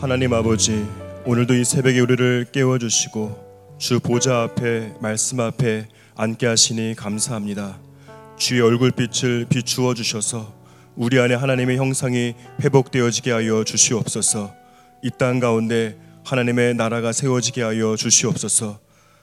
하나님 아버지, 오늘도 이 새벽에 우리를 깨워 주시고 주 보좌 앞에 말씀 앞에 앉게 하시니 감사합니다. 주의 얼굴빛을 비추어 주셔서 우리 안에 하나님의 형상이 회복되어지게 하여 주시옵소서. 이 땅 가운데 하나님의 나라가 세워지게 하여 주시옵소서.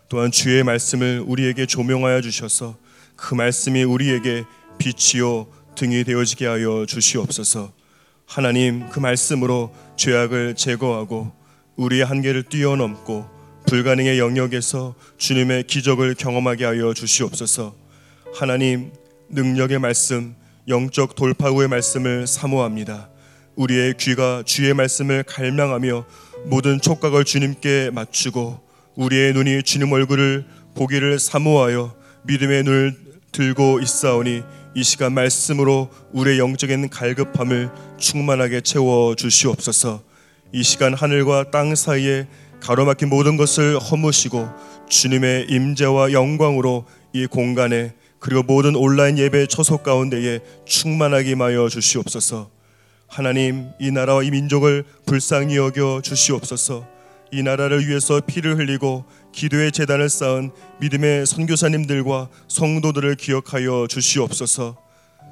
또한 주의 말씀을 우리에게 조명하여 주셔서 그 말씀이 우리에게 빛이요 등이 되어지게 하여 주시옵소서. 하나님 그 말씀으로 죄악을 제거하고 우리의 한계를 뛰어넘고 불가능의 영역에서 주님의 기적을 경험하게 하여 주시옵소서. 하나님 능력의 말씀, 영적 돌파구의 말씀을 사모합니다. 우리의 귀가 주의 말씀을 갈망하며 모든 촉각을 주님께 맞추고 우리의 눈이 주님 얼굴을 보기를 사모하여 믿음의 눈을 들고 있사오니 이 시간 말씀으로 우리의 영적인 갈급함을 충만하게 채워 주시옵소서. 이 시간 하늘과 땅 사이에 가로막힌 모든 것을 허무시고 주님의 임재와 영광으로 이 공간에 그리고 모든 온라인 예배 처소 가운데에 충만하게 임하여 주시옵소서. 하나님 이 나라와 이 민족을 불쌍히 여겨 주시옵소서. 이 나라를 위해서 피를 흘리고 기도의 재단을 쌓은 믿음의 선교사님들과 성도들을 기억하여 주시옵소서.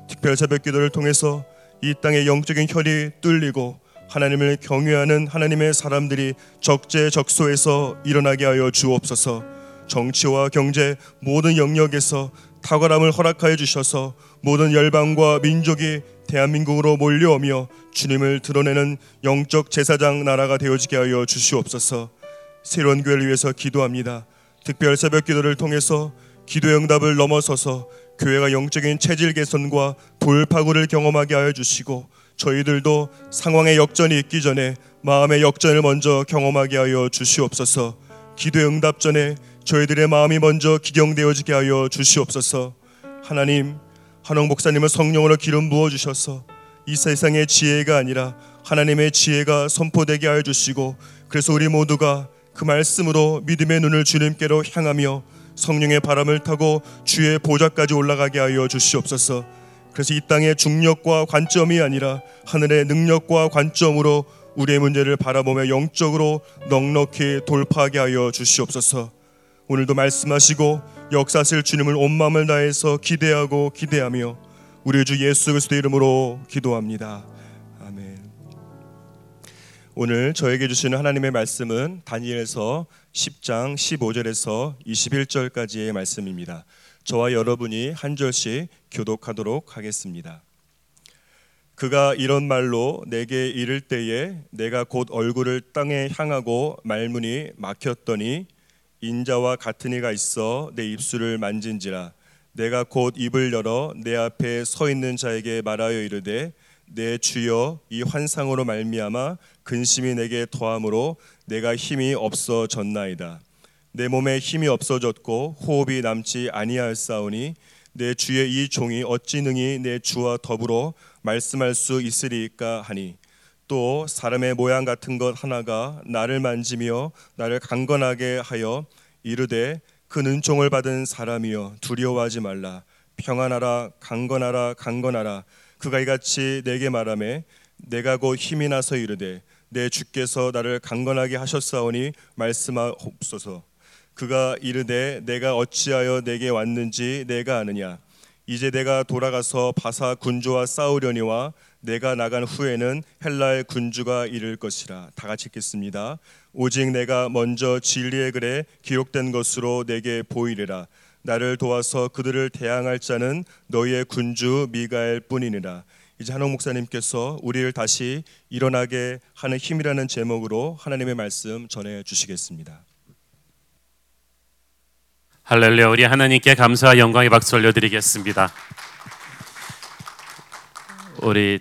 특별 새벽 기도를 통해서 이 땅의 영적인 혈이 뚫리고 하나님을 경외하는 하나님의 사람들이 적재적소에서 일어나게 하여 주옵소서. 정치와 경제 모든 영역에서 탁월함을 허락하여 주셔서 모든 열방과 민족이 대한민국으로 몰려오며 주님을 드러내는 영적 제사장 나라가 되어지게 하여 주시옵소서. 새로운 교회를 위해서 기도합니다. 특별 새벽 기도를 통해서 기도 응답을 넘어서서 교회가 영적인 체질 개선과 돌파구를 경험하게 하여 주시고 저희들도 상황의 역전이 있기 전에 마음의 역전을 먼저 경험하게 하여 주시옵소서. 기도 응답 전에 저희들의 마음이 먼저 기경되어지게 하여 주시옵소서. 하나님, 한옥 목사님을 성령으로 기름 부어 주셔서 이 세상의 지혜가 아니라 하나님의 지혜가 선포되게 하여 주시고 그래서 우리 모두가 그 말씀으로 믿음의 눈을 주님께로 향하며 성령의 바람을 타고 주의 보좌까지 올라가게 하여 주시옵소서. 그래서 이 땅의 중력과 관점이 아니라 하늘의 능력과 관점으로 우리의 문제를 바라보며 영적으로 넉넉히 돌파하게 하여 주시옵소서. 오늘도 말씀하시고 역사실 주님을 온 마음을 다해서 기대하고 기대하며 우리 주 예수 그리스도 이름으로 기도합니다. 오늘 저에게 주시는 하나님의 말씀은 다니엘서 10장 15절에서 21절까지의 말씀입니다. 저와 여러분이 한 절씩 교독하도록 하겠습니다. 그가 이런 말로 내게 이를 때에 내가 곧 얼굴을 땅에 향하고 말문이 막혔더니 인자와 같은 이가 있어 내 입술을 만진지라 내가 곧 입을 열어 내 앞에 서 있는 자에게 말하여 이르되 내 주여 이 환상으로 말미암아 근심이 내게 더함으로 내가 힘이 없어졌나이다. 내 몸에 힘이 없어졌고 호흡이 남지 아니하였사오니 내 주의 이 종이 어찌 능히 내 주와 더불어 말씀할 수 있으리까 하니? 또 사람의 모양 같은 것 하나가 나를 만지며 나를 강건하게 하여 이르되 그 은총을 받은 사람이여 두려워하지 말라. 평안하라 강건하라 강건하라. 그가 이같이 내게 말하매 내가 곧 힘이 나서 이르되 내 주께서 나를 강건하게 하셨사오니 말씀하옵소서. 그가 이르되 내가 어찌하여 내게 왔는지 내가 아느냐? 이제 내가 돌아가서 바사 군주와 싸우려니와 내가 나간 후에는 헬라의 군주가 이를 것이라. 다 같이 읽겠습니다. 오직 내가 먼저 진리의 글에 기록된 것으로 내게 보이리라. 나를 도와서 그들을 대항할 자는 너희의 군주 미가엘 뿐이니라. 이제 한옥 목사님께서 우리를 다시 일어나게 하는 힘이라는 제목으로 하나님의 말씀 전해 주시겠습니다. 할렐루야 우리 하나님께 감사와 영광의 박수 올려드리겠습니다. 우리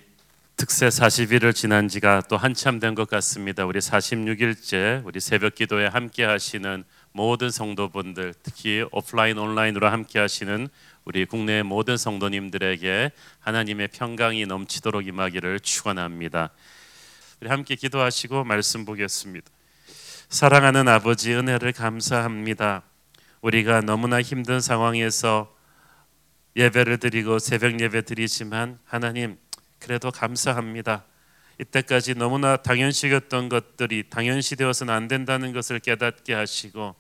특세 40일을 지난 지가 또 한참 된 것 같습니다. 우리 46일째 우리 새벽 기도에 함께 하시는 모든 성도분들 특히 오프라인 온라인으로 함께 하시는 우리 국내 모든 성도님들에게 하나님의 평강이 넘치도록 임하기를 축원합니다. 우리 함께 기도하시고 말씀 보겠습니다. 사랑하는 아버지 은혜를 감사합니다. 우리가 너무나 힘든 상황에서 예배를 드리고 새벽 예배 드리지만 하나님 그래도 감사합니다. 이때까지 너무나 당연시 여겼던 것들이 당연시 되어서는 안 된다는 것을 깨닫게 하시고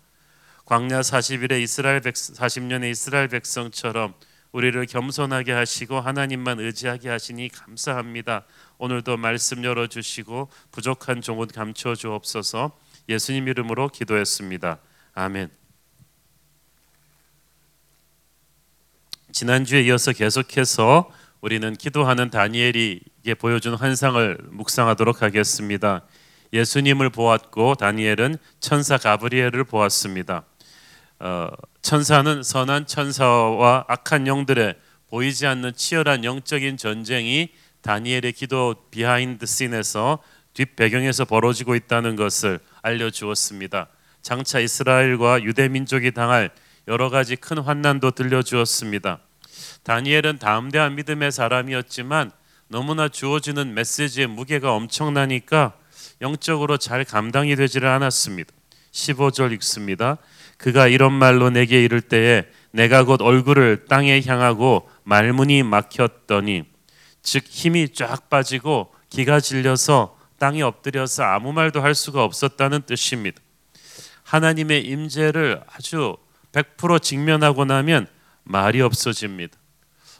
광야 40일의 이스라엘 백 40년의 이스라엘 백성처럼 우리를 겸손하게 하시고 하나님만 의지하게 하시니 감사합니다. 오늘도 말씀 열어 주시고 부족한 종은 감춰 주옵소서. 예수님 이름으로 기도했습니다. 아멘. 지난주에 이어서 계속해서 우리는 기도하는 다니엘에게 보여준 환상을 묵상하도록 하겠습니다. 예수님을 보았고 다니엘은 천사 가브리엘을 보았습니다. 어, 천사는 선한 천사와 악한 영들의 보이지 않는 치열한 영적인 전쟁이 다니엘의 기도 behind scene에서 뒷 배경에서 벌어지고 있다는 것을 알려주었습니다. 장차 이스라엘과 유대 민족이 당할 여러 가지 큰 환난도 들려주었습니다. 다니엘은 담대한 믿음의 사람이었지만 너무나 주어지는 메시지의 무게가 엄청나니까 영적으로 잘 감당이 되지를 않았습니다. 15절 읽습니다. 그가 이런 말로 내게 이를 때에 내가 곧 얼굴을 땅에 향하고 말문이 막혔더니 즉 힘이 쫙 빠지고 기가 질려서 땅에 엎드려서 아무 말도 할 수가 없었다는 뜻입니다. 하나님의 임재를 아주 100% 직면하고 나면 말이 없어집니다.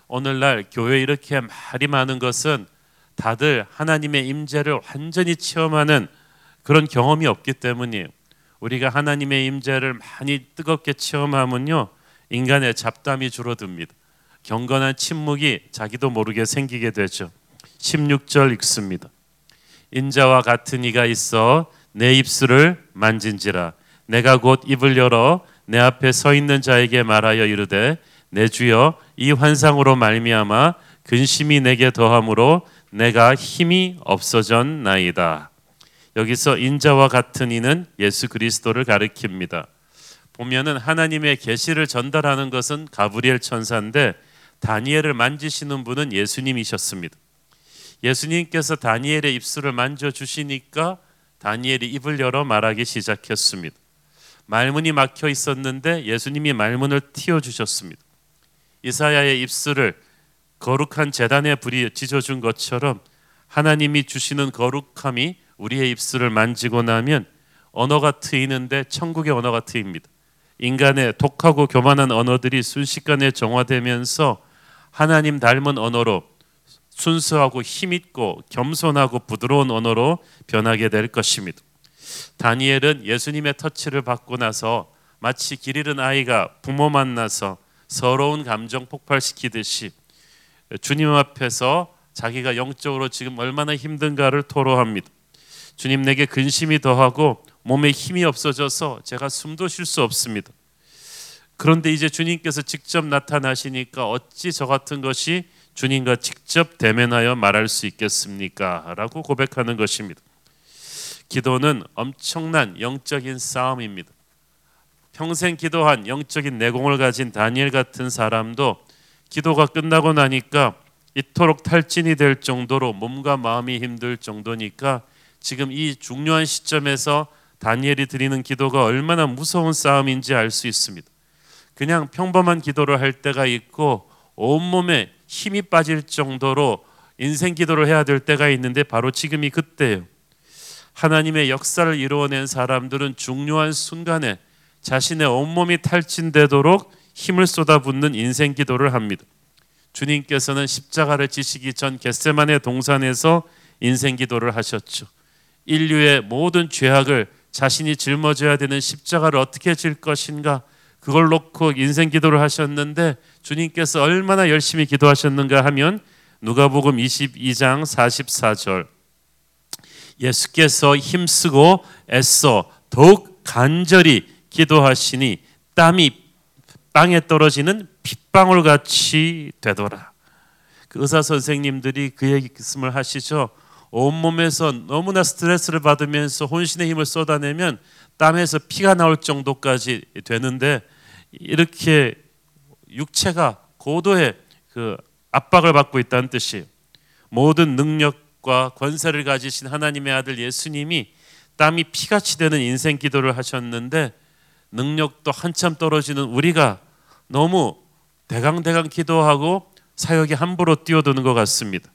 오늘날 교회 이렇게 말이 많은 것은 다들 하나님의 임재를 완전히 체험하는 그런 경험이 없기 때문이에요. 우리가 하나님의 임재를 많이 뜨겁게 체험하면요 인간의 잡담이 줄어듭니다. 경건한 침묵이 자기도 모르게 생기게 되죠. 16절 읽습니다. 인자와 같은 이가 있어 내 입술을 만진지라 내가 곧 입을 열어 내 앞에 서 있는 자에게 말하여 이르되 내 주여 이 환상으로 말미암아 근심이 내게 더함으로 내가 힘이 없어졌나이다. 여기서 인자와 같은 이는 예수 그리스도를 가리킵니다. 보면은 하나님의 계시를 전달하는 것은 가브리엘 천사인데 다니엘을 만지시는 분은 예수님이셨습니다. 예수님께서 다니엘의 입술을 만져 주시니까 다니엘이 입을 열어 말하기 시작했습니다. 말문이 막혀 있었는데 예수님이 말문을 틔워 주셨습니다. 이사야의 입술을 거룩한 재단에 불이 지져 준 것처럼 하나님이 주시는 거룩함이 우리의 입술을 만지고 나면 언어가 트이는데 천국의 언어가 트입니다. 인간의 독하고 교만한 언어들이 순식간에 정화되면서 하나님 닮은 언어로 순수하고 힘있고 겸손하고 부드러운 언어로 변하게 될 것입니다. 다니엘은 예수님의 터치를 받고 나서 마치 길 잃은 아이가 부모 만나서 서러운 감정 폭발시키듯이 주님 앞에서 자기가 영적으로 지금 얼마나 힘든가를 토로합니다. 주님 내게 근심이 더하고 몸에 힘이 없어져서 제가 숨도 쉴 수 없습니다. 그런데 이제 주님께서 직접 나타나시니까 어찌 저 같은 것이 주님과 직접 대면하여 말할 수 있겠습니까? 라고 고백하는 것입니다. 기도는 엄청난 영적인 싸움입니다. 평생 기도한 영적인 내공을 가진 다니엘 같은 사람도 기도가 끝나고 나니까 이토록 탈진이 될 정도로 몸과 마음이 힘들 정도니까 지금 이 중요한 시점에서 다니엘이 드리는 기도가 얼마나 무서운 싸움인지 알 수 있습니다. 그냥 평범한 기도를 할 때가 있고 온몸에 힘이 빠질 정도로 인생 기도를 해야 될 때가 있는데 바로 지금이 그때예요. 하나님의 역사를 이루어낸 사람들은 중요한 순간에 자신의 온몸이 탈진되도록 힘을 쏟아붓는 인생 기도를 합니다. 주님께서는 십자가를 지시기 전 겟세만의 동산에서 인생 기도를 하셨죠. 인류의 모든 죄악을 자신이 짊어져야 되는 십자가를 어떻게 질 것인가 그걸 놓고 인생 기도를 하셨는데 주님께서 얼마나 열심히 기도하셨는가 하면 누가복음 22장 44절 예수께서 힘쓰고 애써 더욱 간절히 기도하시니 땀이 땅에 떨어지는 빗방울 같이 되더라. 그 의사 선생님들이 그 얘기씀을 하시죠. 온몸에서 너무나 스트레스를 받으면서 혼신의 힘을 쏟아내면 땀에서 피가 나올 정도까지 되는데 이렇게 육체가 고도의 그 압박을 받고 있다는 뜻이 모든 능력과 권세를 가지신 하나님의 아들 예수님이 땀이 피같이 되는 인생 기도를 하셨는데 능력도 한참 떨어지는 우리가 너무 대강대강 기도하고 사역에 함부로 뛰어드는 것 같습니다.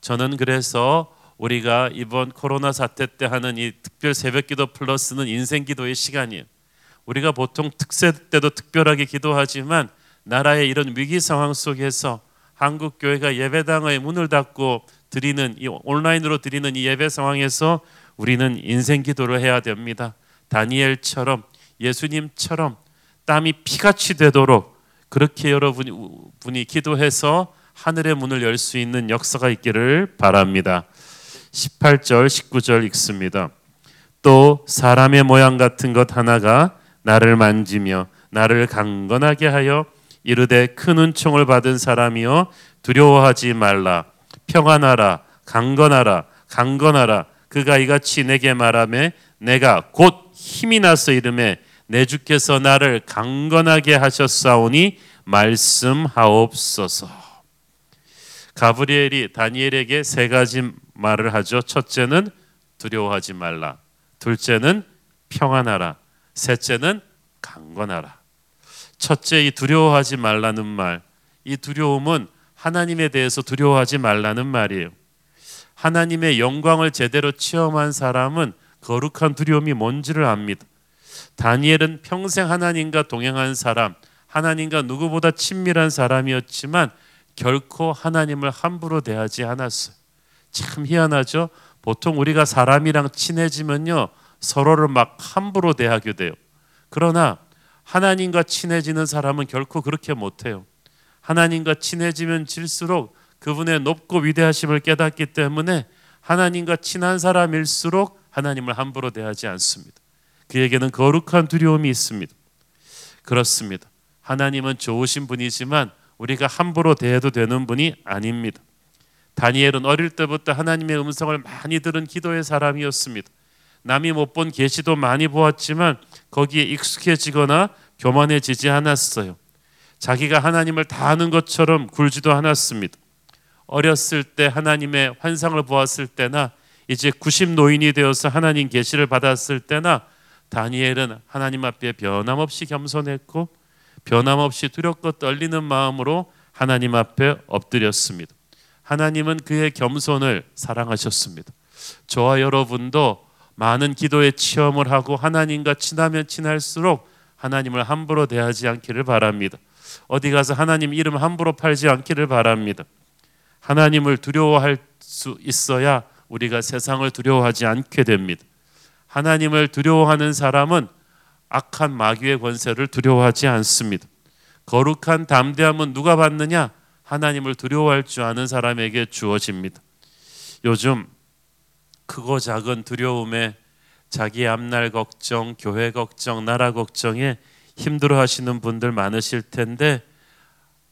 저는 그래서 우리가 이번 코로나 사태 때 하는 이 특별 새벽기도 플러스는 인생기도의 시간이에요. 우리가 보통 특세 때도 특별하게 기도하지만 나라의 이런 위기 상황 속에서 한국 교회가 예배당의 문을 닫고 드리는 이 온라인으로 드리는 이 예배 상황에서 우리는 인생 기도를 해야 됩니다. 다니엘처럼 예수님처럼 땀이 피같이 되도록 그렇게 여러분이 분이 기도해서 하늘의 문을 열 수 있는 역사가 있기를 바랍니다. 18절 19절 읽습니다. 또 사람의 모양 같은 것 하나가 나를 만지며 나를 강건하게 하여 이르되 큰 은총을 받은 사람이여 두려워하지 말라 평안하라 강건하라 강건하라 그가 이같이 내게 말하매 내가 곧 힘이 나서 이름에 내 주께서 나를 강건하게 하셨사오니 말씀하옵소서. 가브리엘이 다니엘에게 세 가지 말을 하죠. 첫째는 두려워하지 말라. 둘째는 평안하라. 셋째는 강건하라. 첫째 이 두려워하지 말라는 말. 이 두려움은 하나님에 대해서 두려워하지 말라는 말이에요. 하나님의 영광을 제대로 체험한 사람은 거룩한 두려움이 뭔지를 압니다. 다니엘은 평생 하나님과 동행한 사람, 하나님과 누구보다 친밀한 사람이었지만 결코 하나님을 함부로 대하지 않았어요. 참 희한하죠. 보통 우리가 사람이랑 친해지면요 서로를 막 함부로 대하게 돼요. 그러나 하나님과 친해지는 사람은 결코 그렇게 못해요. 하나님과 친해지면 질수록 그분의 높고 위대하심을 깨닫기 때문에 하나님과 친한 사람일수록 하나님을 함부로 대하지 않습니다. 그에게는 거룩한 두려움이 있습니다. 그렇습니다. 하나님은 좋으신 분이지만 우리가 함부로 대해도 되는 분이 아닙니다. 다니엘은 어릴 때부터 하나님의 음성을 많이 들은 기도의 사람이었습니다. 남이 못 본 계시도 많이 보았지만 거기에 익숙해지거나 교만해지지 않았어요. 자기가 하나님을 다 아는 것처럼 굴지도 않았습니다. 어렸을 때 하나님의 환상을 보았을 때나 이제 90 노인이 되어서 하나님 계시를 받았을 때나 다니엘은 하나님 앞에 변함없이 겸손했고 변함없이 두렵고 떨리는 마음으로 하나님 앞에 엎드렸습니다. 하나님은 그의 겸손을 사랑하셨습니다. 저와 여러분도 많은 기도의 체험을 하고 하나님과 친하면 친할수록 하나님을 함부로 대하지 않기를 바랍니다. 어디 가서 하나님 이름 함부로 팔지 않기를 바랍니다. 하나님을 두려워할 수 있어야 우리가 세상을 두려워하지 않게 됩니다. 하나님을 두려워하는 사람은 악한 마귀의 권세를 두려워하지 않습니다. 거룩한 담대함은 누가 받느냐? 하나님을 두려워할 줄 아는 사람에게 주어집니다. 요즘 크고 작은 두려움에 자기 앞날 걱정, 교회 걱정, 나라 걱정에 힘들어 하시는 분들 많으실 텐데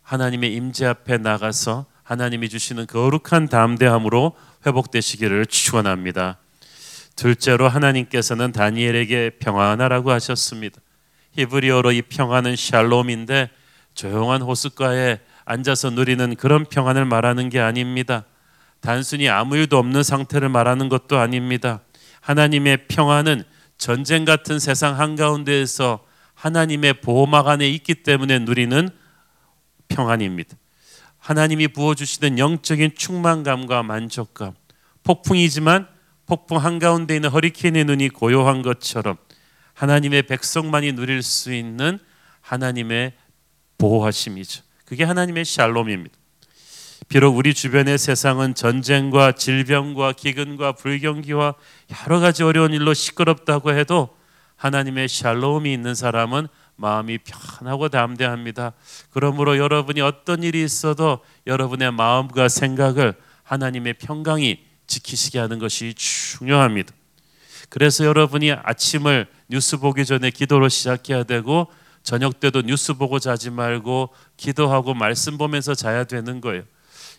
하나님의 임재 앞에 나가서 하나님이 주시는 거룩한 담대함으로 회복되시기를 축원합니다. 둘째로 하나님께서는 다니엘에게 평안하라고 하셨습니다. 히브리어로 이 평안은 샬롬인데 조용한 호숫가에 앉아서 누리는 그런 평안을 말하는 게 아닙니다. 단순히 아무 일도 없는 상태를 말하는 것도 아닙니다. 하나님의 평안은 전쟁 같은 세상 한가운데에서 하나님의 보호막 안에 있기 때문에 누리는 평안입니다. 하나님이 부어주시는 영적인 충만감과 만족감, 폭풍이지만 폭풍 한가운데 있는 허리케인의 눈이 고요한 것처럼 하나님의 백성만이 누릴 수 있는 하나님의 보호하심이죠. 그게 하나님의 샬롬입니다. 비록 우리 주변의 세상은 전쟁과 질병과 기근과 불경기와 여러 가지 어려운 일로 시끄럽다고 해도 하나님의 샬롬이 있는 사람은 마음이 편하고 담대합니다. 그러므로 여러분이 어떤 일이 있어도 여러분의 마음과 생각을 하나님의 평강이 지키시게 하는 것이 중요합니다. 그래서 여러분이 아침을 뉴스 보기 전에 기도로 시작해야 되고 저녁 때도 뉴스 보고 자지 말고 기도하고 말씀 보면서 자야 되는 거예요.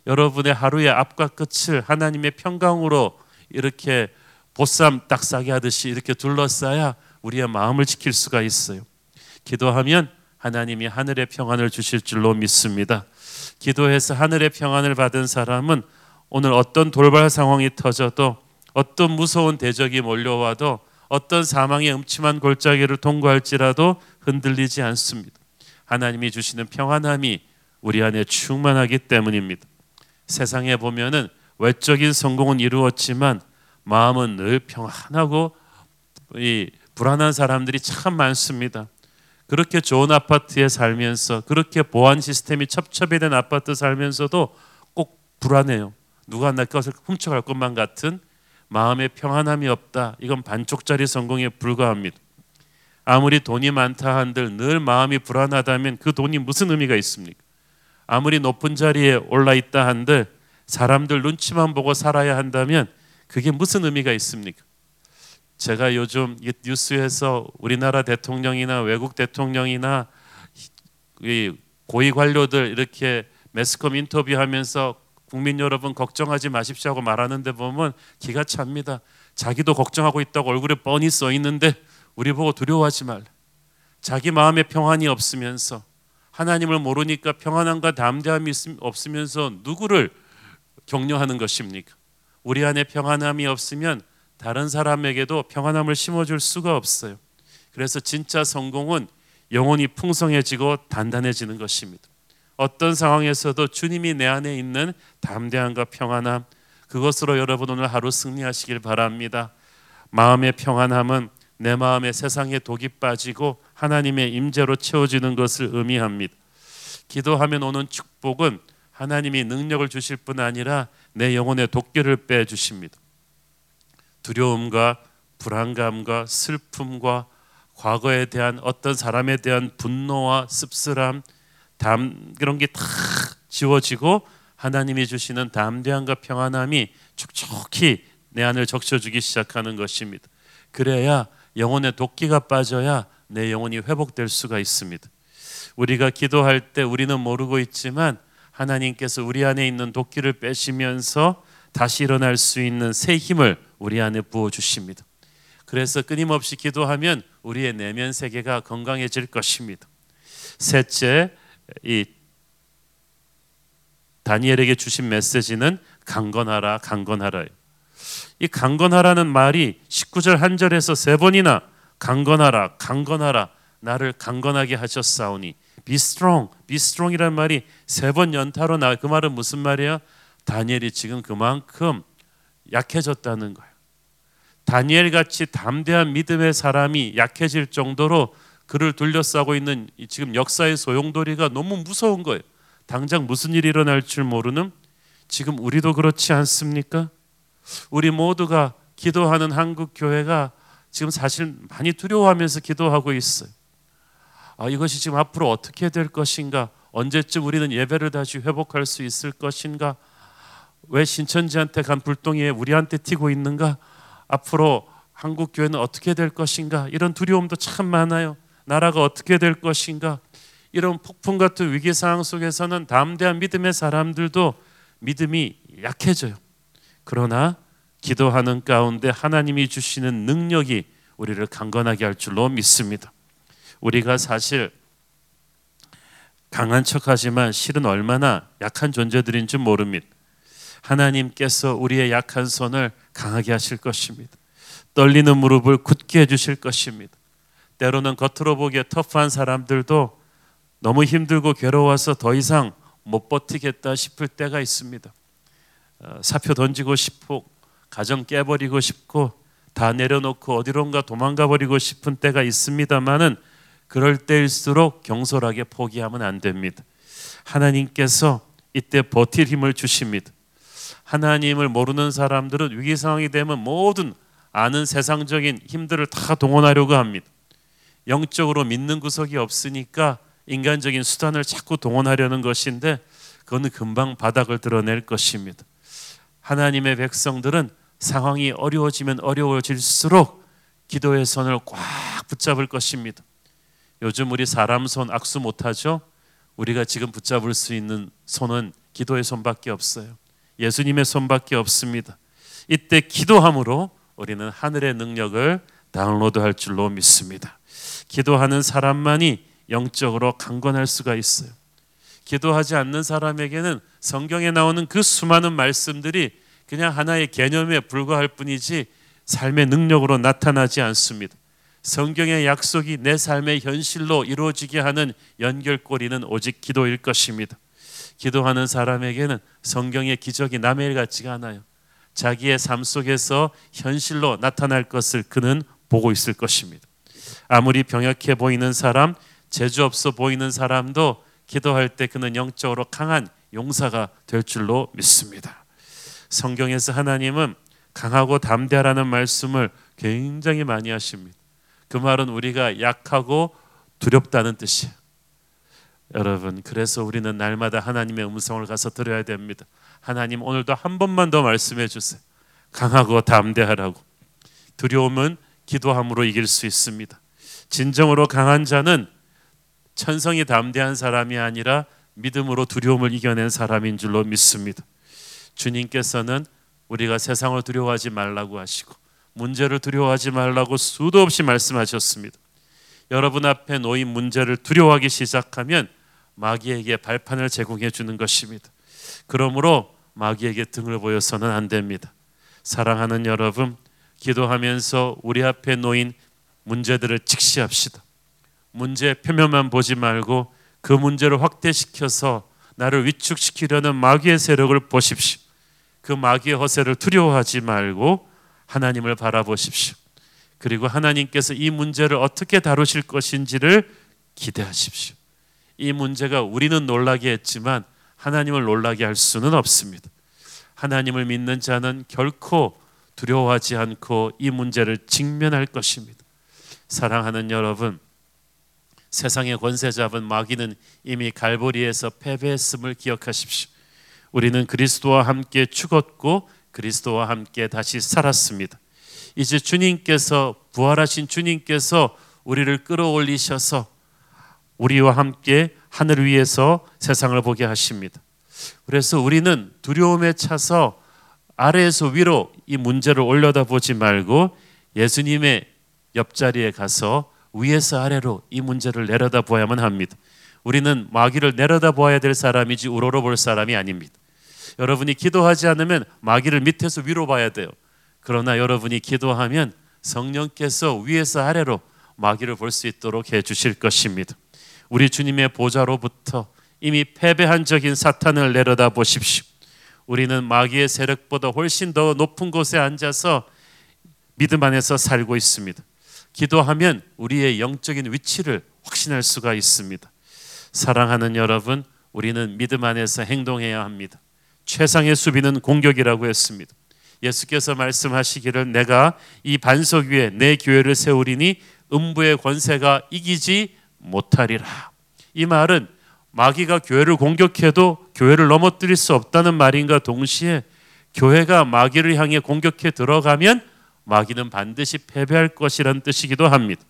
여러분의 하루의 앞과 끝을 하나님의 평강으로 이렇게 보쌈 딱 싸게 하듯이 이렇게 둘러싸야 우리의 마음을 지킬 수가 있어요. 기도하면 하나님이 하늘의 평안을 주실 줄로 믿습니다. 기도해서 하늘의 평안을 받은 사람은 오늘 어떤 돌발 상황이 터져도 어떤 무서운 대적이 몰려와도 어떤 사망의 음침한 골짜기를 통과할지라도 흔들리지 않습니다. 하나님이 주시는 평안함이 우리 안에 충만하기 때문입니다. 세상에 보면은 외적인 성공은 이루었지만 마음은 늘 평안하고 이 불안한 사람들이 참 많습니다. 그렇게 좋은 아파트에 살면서 그렇게 보안 시스템이 첩첩이 된 아파트 살면서도 꼭 불안해요. 누가 내 것을 훔쳐갈 것만 같은 마음의 평안함이 없다. 이건 반쪽짜리 성공에 불과합니다. 아무리 돈이 많다 한들 늘 마음이 불안하다면 그 돈이 무슨 의미가 있습니까? 아무리 높은 자리에 올라 있다 한들 사람들 눈치만 보고 살아야 한다면 그게 무슨 의미가 있습니까? 제가 요즘 뉴스에서 우리나라 대통령이나 외국 대통령이나 고위 관료들 이렇게 매스컴 인터뷰하면서 국민 여러분 걱정하지 마십시오 하고 말하는데 보면 기가 찹니다. 자기도 걱정하고 있다고 얼굴에 뻔히 써 있는데 우리 보고 두려워하지 말. 자기 마음에 평안이 없으면서 하나님을 모르니까 평안함과 담대함이 없으면서 누구를 격려하는 것입니까? 우리 안에 평안함이 없으면 다른 사람에게도 평안함을 심어줄 수가 없어요. 그래서 진짜 성공은 영혼이 풍성해지고 단단해지는 것입니다. 어떤 상황에서도 주님이 내 안에 있는 담대함과 평안함 그것으로 여러분 오늘 하루 승리하시길 바랍니다. 마음의 평안함은 내 마음에 세상의 독이 빠지고 하나님의 임재로 채워지는 것을 의미합니다. 기도하면 오는 축복은 하나님이 능력을 주실 뿐 아니라 내 영혼의 독기를 빼 주십니다. 두려움과 불안감과 슬픔과 과거에 대한 어떤 사람에 대한 분노와 씁쓸함, 담 그런 게 다 지워지고 하나님이 주시는 담대함과 평안함이 촉촉히 내 안을 적셔주기 시작하는 것입니다. 그래야 영혼의 도끼가 빠져야 내 영혼이 회복될 수가 있습니다. 우리가 기도할 때 우리는 모르고 있지만 하나님께서 우리 안에 있는 도끼를 빼시면서 다시 일어날 수 있는 새 힘을 우리 안에 부어 주십니다. 그래서 끊임없이 기도하면 우리의 내면 세계가 건강해질 것입니다. 셋째, 이 다니엘에게 주신 메시지는 강건하라, 강건하라 이 강건하라는 말이 19절 한 절에서 세 번이나 강건하라, 강건하라, 나를 강건하게 하셨사오니 be strong, be strong이란 말이 세 번 연타로 나. 그 말은 무슨 말이야? 다니엘이 지금 그만큼 약해졌다는 거예요. 다니엘 같이 담대한 믿음의 사람이 약해질 정도로 그를 둘러싸고 있는 지금 역사의 소용돌이가 너무 무서운 거예요. 당장 무슨 일이 일어날 줄 모르는 지금 우리도 그렇지 않습니까? 우리 모두가 기도하는 한국 교회가 지금 사실 많이 두려워하면서 기도하고 있어요. 아, 이것이 지금 앞으로 어떻게 될 것인가? 언제쯤 우리는 예배를 다시 회복할 수 있을 것인가? 왜 신천지한테 간 불똥이 우리한테 튀고 있는가? 앞으로 한국 교회는 어떻게 될 것인가? 이런 두려움도 참 많아요. 나라가 어떻게 될 것인가? 이런 폭풍 같은 위기 상황 속에서는 담대한 믿음의 사람들도 믿음이 약해져요. 그러나 기도하는 가운데 하나님이 주시는 능력이 우리를 강건하게 할 줄로 믿습니다. 우리가 사실 강한 척하지만 실은 얼마나 약한 존재들인 줄 모릅니다. 하나님께서 우리의 약한 손을 강하게 하실 것입니다. 떨리는 무릎을 굳게 해주실 것입니다. 때로는 겉으로 보기에 터프한 사람들도 너무 힘들고 괴로워서 더 이상 못 버티겠다 싶을 때가 있습니다. 어, 사표 던지고 싶고 가정 깨버리고 싶고 다 내려놓고 어디론가 도망가 버리고 싶은 때가 있습니다만은 그럴 때일수록 경솔하게 포기하면 안 됩니다. 하나님께서 이때 버틸 힘을 주십니다. 하나님을 모르는 사람들은 위기 상황이 되면 모든 아는 세상적인 힘들을 다 동원하려고 합니다. 영적으로 믿는 구석이 없으니까 인간적인 수단을 자꾸 동원하려는 것인데 그거는 금방 바닥을 드러낼 것입니다. 하나님의 백성들은 상황이 어려워지면 어려워질수록 기도의 손을 꽉 붙잡을 것입니다. 요즘 우리 사람 손 악수 못하죠? 우리가 지금 붙잡을 수 있는 손은 기도의 손밖에 없어요. 예수님의 손밖에 없습니다. 이때 기도함으로 우리는 하늘의 능력을 다운로드할 줄로 믿습니다. 기도하는 사람만이 영적으로 강건할 수가 있어요. 기도하지 않는 사람에게는 성경에 나오는 그 수많은 말씀들이 그냥 하나의 개념에 불과할 뿐이지 삶의 능력으로 나타나지 않습니다. 성경의 약속이 내 삶의 현실로 이루어지게 하는 연결고리는 오직 기도일 것입니다. 기도하는 사람에게는 성경의 기적이 남의 일 같지가 않아요. 자기의 삶 속에서 현실로 나타날 것을 그는 보고 있을 것입니다. 아무리 병약해 보이는 사람, 재주 없어 보이는 사람도 기도할 때 그는 영적으로 강한 용사가 될 줄로 믿습니다. 성경에서 하나님은 강하고 담대하라는 말씀을 굉장히 많이 하십니다. 그 말은 우리가 약하고 두렵다는 뜻이에요. 여러분, 그래서 우리는 날마다 하나님의 음성을 가서 들어야 됩니다. 하나님 오늘도 한 번만 더 말씀해 주세요. 강하고 담대하라고. 두려움은 기도함으로 이길 수 있습니다. 진정으로 강한 자는 천성이 담대한 사람이 아니라 믿음으로 두려움을 이겨낸 사람인 줄로 믿습니다. 주님께서는 우리가 세상을 두려워하지 말라고 하시고 문제를 두려워하지 말라고 수도 없이 말씀하셨습니다. 여러분 앞에 놓인 문제를 두려워하기 시작하면 마귀에게 발판을 제공해 주는 것입니다. 그러므로 마귀에게 등을 보여서는 안 됩니다. 사랑하는 여러분, 기도하면서 우리 앞에 놓인 문제들을 직시합시다. 문제 표면만 보지 말고 그 문제를 확대시켜서 나를 위축시키려는 마귀의 세력을 보십시오. 그 마귀의 허세를 두려워하지 말고 하나님을 바라보십시오. 그리고 하나님께서 이 문제를 어떻게 다루실 것인지를 기대하십시오. 이 문제가 우리는 놀라게 했지만 하나님을 놀라게 할 수는 없습니다. 하나님을 믿는 자는 결코 두려워하지 않고 이 문제를 직면할 것입니다. 사랑하는 여러분, 세상의 권세 잡은 마귀는 이미 갈보리에서 패배했음을 기억하십시오. 우리는 그리스도와 함께 죽었고 그리스도와 함께 다시 살았습니다. 이제 주님께서 부활하신 주님께서 우리를 끌어올리셔서 우리와 함께 하늘 위에서 세상을 보게 하십니다. 그래서 우리는 두려움에 차서 아래에서 위로 이 문제를 올려다 보지 말고 예수님의 옆자리에 가서 위에서 아래로 이 문제를 내려다 보아야만 합니다. 우리는 마귀를 내려다 보아야 될 사람이지 우러러 볼 사람이 아닙니다. 여러분이 기도하지 않으면 마귀를 밑에서 위로 봐야 돼요. 그러나 여러분이 기도하면 성령께서 위에서 아래로 마귀를 볼 수 있도록 해 주실 것입니다. 우리 주님의 보좌로부터 이미 패배한 적인 사탄을 내려다 보십시오. 우리는 마귀의 세력보다 훨씬 더 높은 곳에 앉아서 믿음 안에서 살고 있습니다. 기도하면 우리의 영적인 위치를 확신할 수가 있습니다. 사랑하는 여러분, 우리는 믿음 안에서 행동해야 합니다. 최상의 수비는 공격이라고 했습니다. 예수께서 말씀하시기를 내가 이 반석 위에 내 교회를 세우리니 음부의 권세가 이기지 못하리라. 이 말은 마귀가 교회를 공격해도 교회를 넘어뜨릴 수 없다는 말인가 동시에 교회가 마귀를 향해 공격해 들어가면 마귀는 반드시 패배할 것이란 뜻이기도 합니다.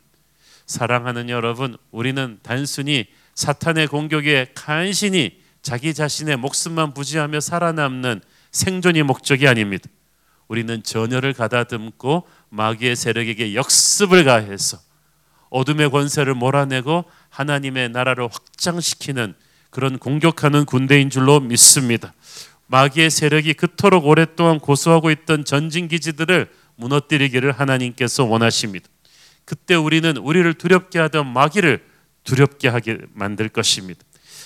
사랑하는 여러분, 우리는 단순히 사탄의 공격에 간신히 자기 자신의 목숨만 부지하며 살아남는 생존이 목적이 아닙니다. 우리는 전열을 가다듬고 마귀의 세력에게 역습을 가해서 어둠의 권세를 몰아내고 하나님의 나라를 확장시키는 그런 공격하는 군대인 줄로 믿습니다. 마귀의 세력이 그토록 오랫동안 고수하고 있던 전진 기지들을 무너뜨리기를 하나님께서 원하십니다. 그때 우리는 우리를 두렵게 하던 마귀를 두렵게 하게 만들 것입니다.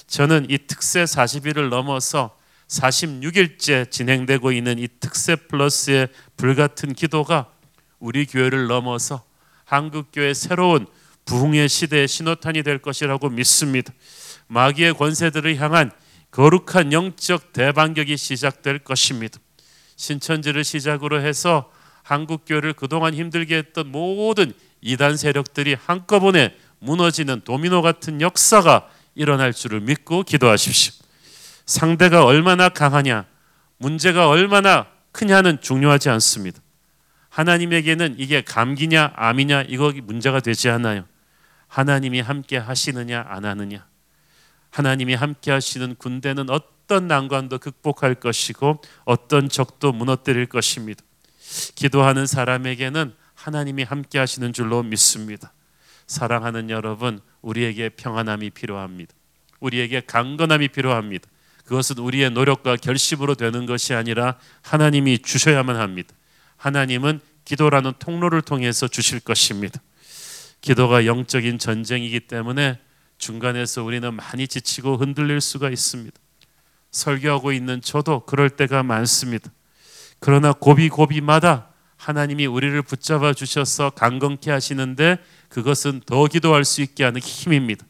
저는 이 특세 40일을 넘어서 46일째 진행되고 있는 이 특세 플러스의 불같은 기도가 우리 교회를 넘어서 한국 교회 새로운 부흥의 시대의 신호탄이 될 것이라고 믿습니다. 마귀의 권세들을 향한 거룩한 영적 대반격이 시작될 것입니다. 신천지를 시작으로 해서 한국 교회를 그동안 힘들게 했던 모든 이단 세력들이 한꺼번에 무너지는 도미노 같은 역사가 일어날 줄을 믿고 기도하십시오. 상대가 얼마나 강하냐, 문제가 얼마나 크냐는 중요하지 않습니다. 하나님에게는 이게 감기냐 암이냐 이거 문제가 되지 않아요. 하나님이 함께 하시느냐 안 하느냐. 하나님이 함께 하시는 군대는 어떤 난관도 극복할 것이고 어떤 적도 무너뜨릴 것입니다. 기도하는 사람에게는 하나님이 함께 하시는 줄로 믿습니다. 사랑하는 여러분, 우리에게 평안함이 필요합니다. 우리에게 강건함이 필요합니다. 그것은 우리의 노력과 결심으로 되는 것이 아니라 하나님이 주셔야만 합니다. 하나님은 기도라는 통로를 통해서 주실 것입니다. 기도가 영적인 전쟁이기 때문에 중간에서 우리는 많이 지치고 흔들릴 수가 있습니다. 설교하고 있는 저도 그럴 때가 많습니다. 그러나 고비 고비마다 하나님이 우리를 붙잡아 주셔서 강건케 하시는데 그것은 더 기도할 수 있게 하는 힘입니다.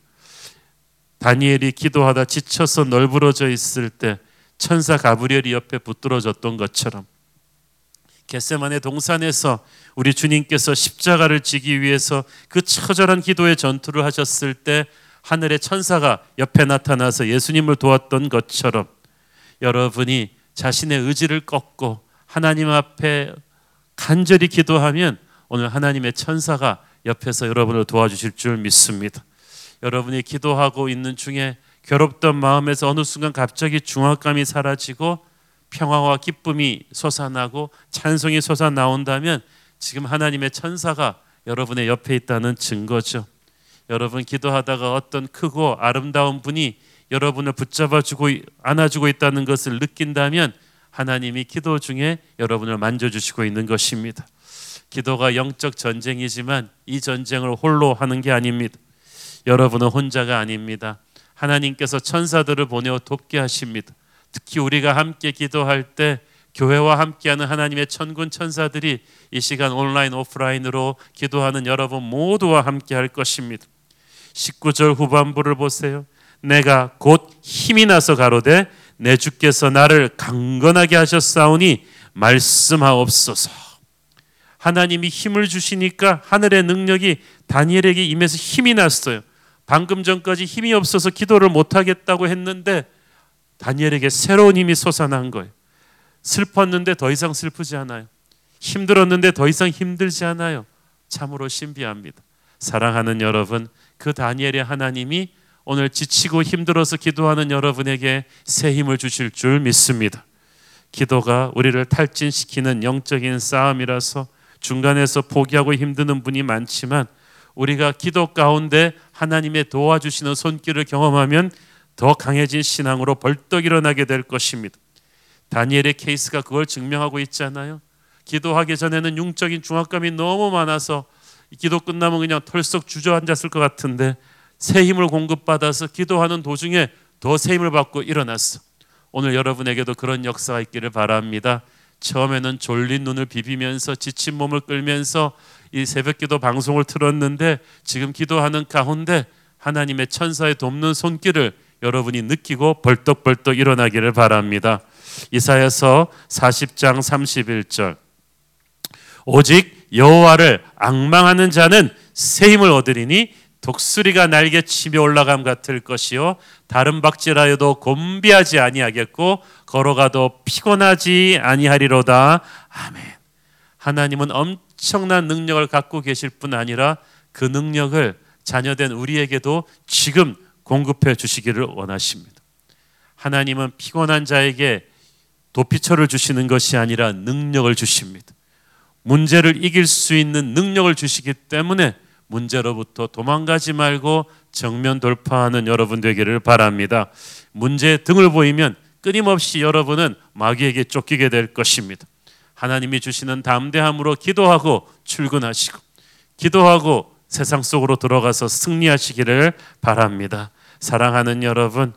다니엘이 기도하다 지쳐서 널브러져 있을 때 천사 가브리엘이 옆에 붙들어졌던 것처럼 겟세만의 동산에서 우리 주님께서 십자가를 지기 위해서 그 처절한 기도의 전투를 하셨을 때 하늘의 천사가 옆에 나타나서 예수님을 도왔던 것처럼 여러분이 자신의 의지를 꺾고 하나님 앞에 간절히 기도하면 오늘 하나님의 천사가 옆에서 여러분을 도와주실 줄 믿습니다. 여러분이 기도하고 있는 중에 괴롭던 마음에서 어느 순간 갑자기 중압감이 사라지고 평화와 기쁨이 솟아나고 찬송이 솟아나온다면 지금 하나님의 천사가 여러분의 옆에 있다는 증거죠. 여러분 기도하다가 어떤 크고 아름다운 분이 여러분을 붙잡아주고 안아주고 있다는 것을 느낀다면 하나님이 기도 중에 여러분을 만져주시고 있는 것입니다. 기도가 영적 전쟁이지만 이 전쟁을 홀로 하는 게 아닙니다. 여러분은 혼자가 아닙니다. 하나님께서 천사들을 보내어 돕게 하십니다. 특히 우리가 함께 기도할 때 교회와 함께하는 하나님의 천군 천사들이 이 시간 온라인 오프라인으로 기도하는 여러분 모두와 함께할 것입니다. 19절 후반부를 보세요. 내가 곧 힘이 나서 가로되 내 주께서 나를 강건하게 하셨사오니 말씀하옵소서. 하나님이 힘을 주시니까 하늘의 능력이 다니엘에게 임해서 힘이 났어요. 방금 전까지 힘이 없어서 기도를 못 하겠다고 했는데 다니엘에게 새로운 힘이 솟아난 거예요. 슬펐는데 더 이상 슬프지 않아요. 힘들었는데 더 이상 힘들지 않아요. 참으로 신비합니다. 사랑하는 여러분, 그 다니엘의 하나님이 오늘 지치고 힘들어서 기도하는 여러분에게 새 힘을 주실 줄 믿습니다. 기도가 우리를 탈진시키는 영적인 싸움이라서 중간에서 포기하고 힘드는 분이 많지만 우리가 기도 가운데 하나님의 도와주시는 손길을 경험하면 더 강해진 신앙으로 벌떡 일어나게 될 것입니다. 다니엘의 케이스가 그걸 증명하고 있잖아요. 기도하기 전에는 융적인 중압감이 너무 많아서 기도 끝나면 그냥 털썩 주저앉았을 것 같은데 새 힘을 공급받아서 기도하는 도중에 더 새 힘을 받고 일어났어. 오늘 여러분에게도 그런 역사가 있기를 바랍니다. 처음에는 졸린 눈을 비비면서 지친 몸을 끌면서 이 새벽 기도 방송을 틀었는데 지금 기도하는 가운데 하나님의 천사의 돕는 손길을 여러분이 느끼고 벌떡벌떡 일어나기를 바랍니다. 이사야서 40장 31절 오직 여호와를 악망하는 자는 새 힘을 얻으리니 독수리가 날개 치며 올라감 같을 것이요 다른 박질하여도 곤비하지 아니하겠고 걸어가도 피곤하지 아니하리로다 아멘. 하나님은 엄청난 능력을 갖고 계실 뿐 아니라 그 능력을 자녀된 우리에게도 지금 공급해 주시기를 원하십니다. 하나님은 피곤한 자에게 도피처를 주시는 것이 아니라 능력을 주십니다. 문제를 이길 수 있는 능력을 주시기 때문에 문제로부터 도망가지 말고 정면 돌파하는 여러분 되기를 바랍니다. 문제에 등을 보이면 끊임없이 여러분은 마귀에게 쫓기게 될 것입니다. 하나님이 주시는 담대함으로 기도하고 출근하시고 기도하고 세상 속으로 들어가서 승리하시기를 바랍니다. 사랑하는 여러분,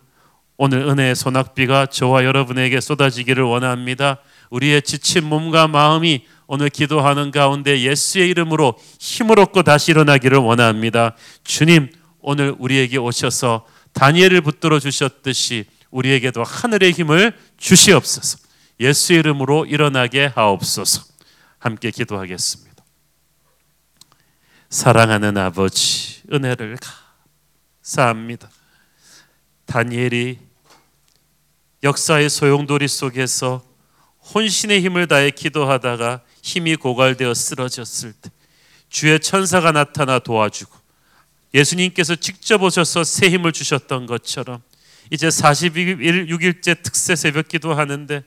오늘 은혜의 소낙비가 저와 여러분에게 쏟아지기를 원합니다. 우리의 지친 몸과 마음이 오늘 기도하는 가운데 예수의 이름으로 힘을 얻고 다시 일어나기를 원합니다. 주님, 오늘 우리에게 오셔서 다니엘을 붙들어 주셨듯이 우리에게도 하늘의 힘을 주시옵소서. 예수의 이름으로 일어나게 하옵소서. 함께 기도하겠습니다. 사랑하는 아버지, 은혜를 감사합니다. 다니엘이 역사의 소용돌이 속에서 혼신의 힘을 다해 기도하다가 힘이 고갈되어 쓰러졌을 때 주의 천사가 나타나 도와주고 예수님께서 직접 오셔서 새 힘을 주셨던 것처럼 이제 46일째 특세 새벽 기도하는데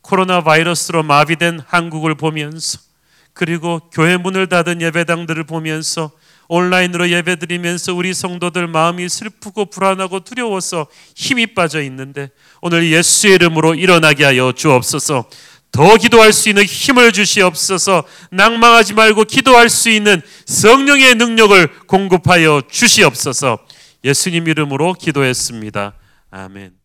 코로나 바이러스로 마비된 한국을 보면서 그리고 교회 문을 닫은 예배당들을 보면서 온라인으로 예배드리면서 우리 성도들 마음이 슬프고 불안하고 두려워서 힘이 빠져 있는데 오늘 예수의 이름으로 일어나게 하여 주옵소서. 더 기도할 수 있는 힘을 주시옵소서. 낭망하지 말고 기도할 수 있는 성령의 능력을 공급하여 주시옵소서. 예수님 이름으로 기도했습니다. 아멘.